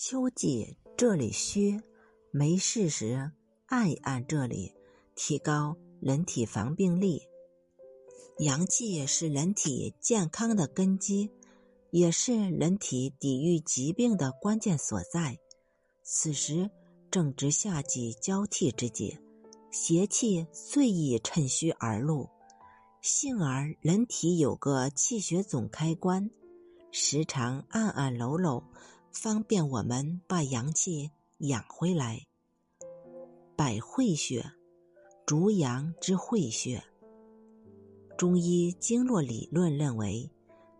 秋季这里虚，没事时按一按这里，提高人体防病力。阳气是人体健康的根基，也是人体抵御疾病的关键所在。此时正值夏季交替之际，邪气最易趁虚而入。幸而人体有个气血总开关，时常按按揉揉。方便我们把阳气养回来。百会穴，逐阳之会穴。中医经络理论认为，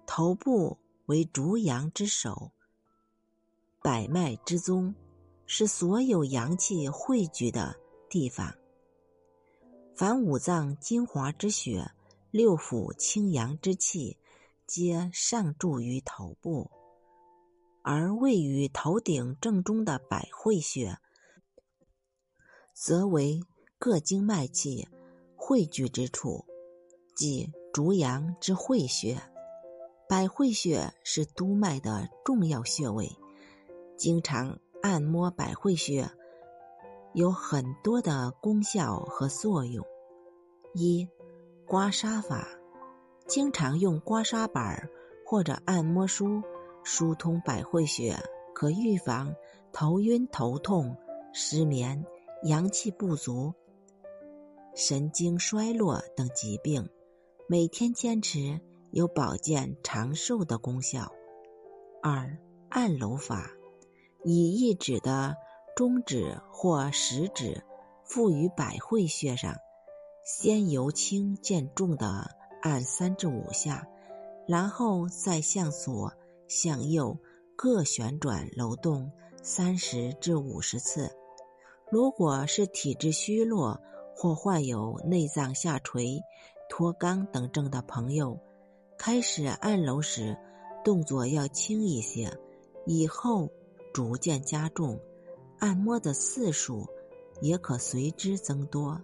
头部为逐阳之首，百脉之宗，是所有阳气汇聚的地方。凡五脏精华之血，六腑清阳之气，皆上注于头部。而位于头顶正中的百会穴，则为各经脉气汇聚之处，即逐阳之会穴。百会穴是督脉的重要穴位，经常按摩百会穴有很多的功效和作用。一、刮痧法，经常用刮痧板或者按摩梳。疏通百会穴，可预防头晕、头痛、失眠、阳气不足、神经衰弱等疾病。每天坚持有保健长寿的功效。二、按揉法，以一指的中指或食指附于百会穴上，先由轻渐重的按三至五下，然后再向左。向右各旋转揉动三十至五十次。如果是体质虚弱或患有内脏下垂、脱肛等症的朋友，开始按揉时动作要轻一些，以后逐渐加重，按摩的次数也可随之增多。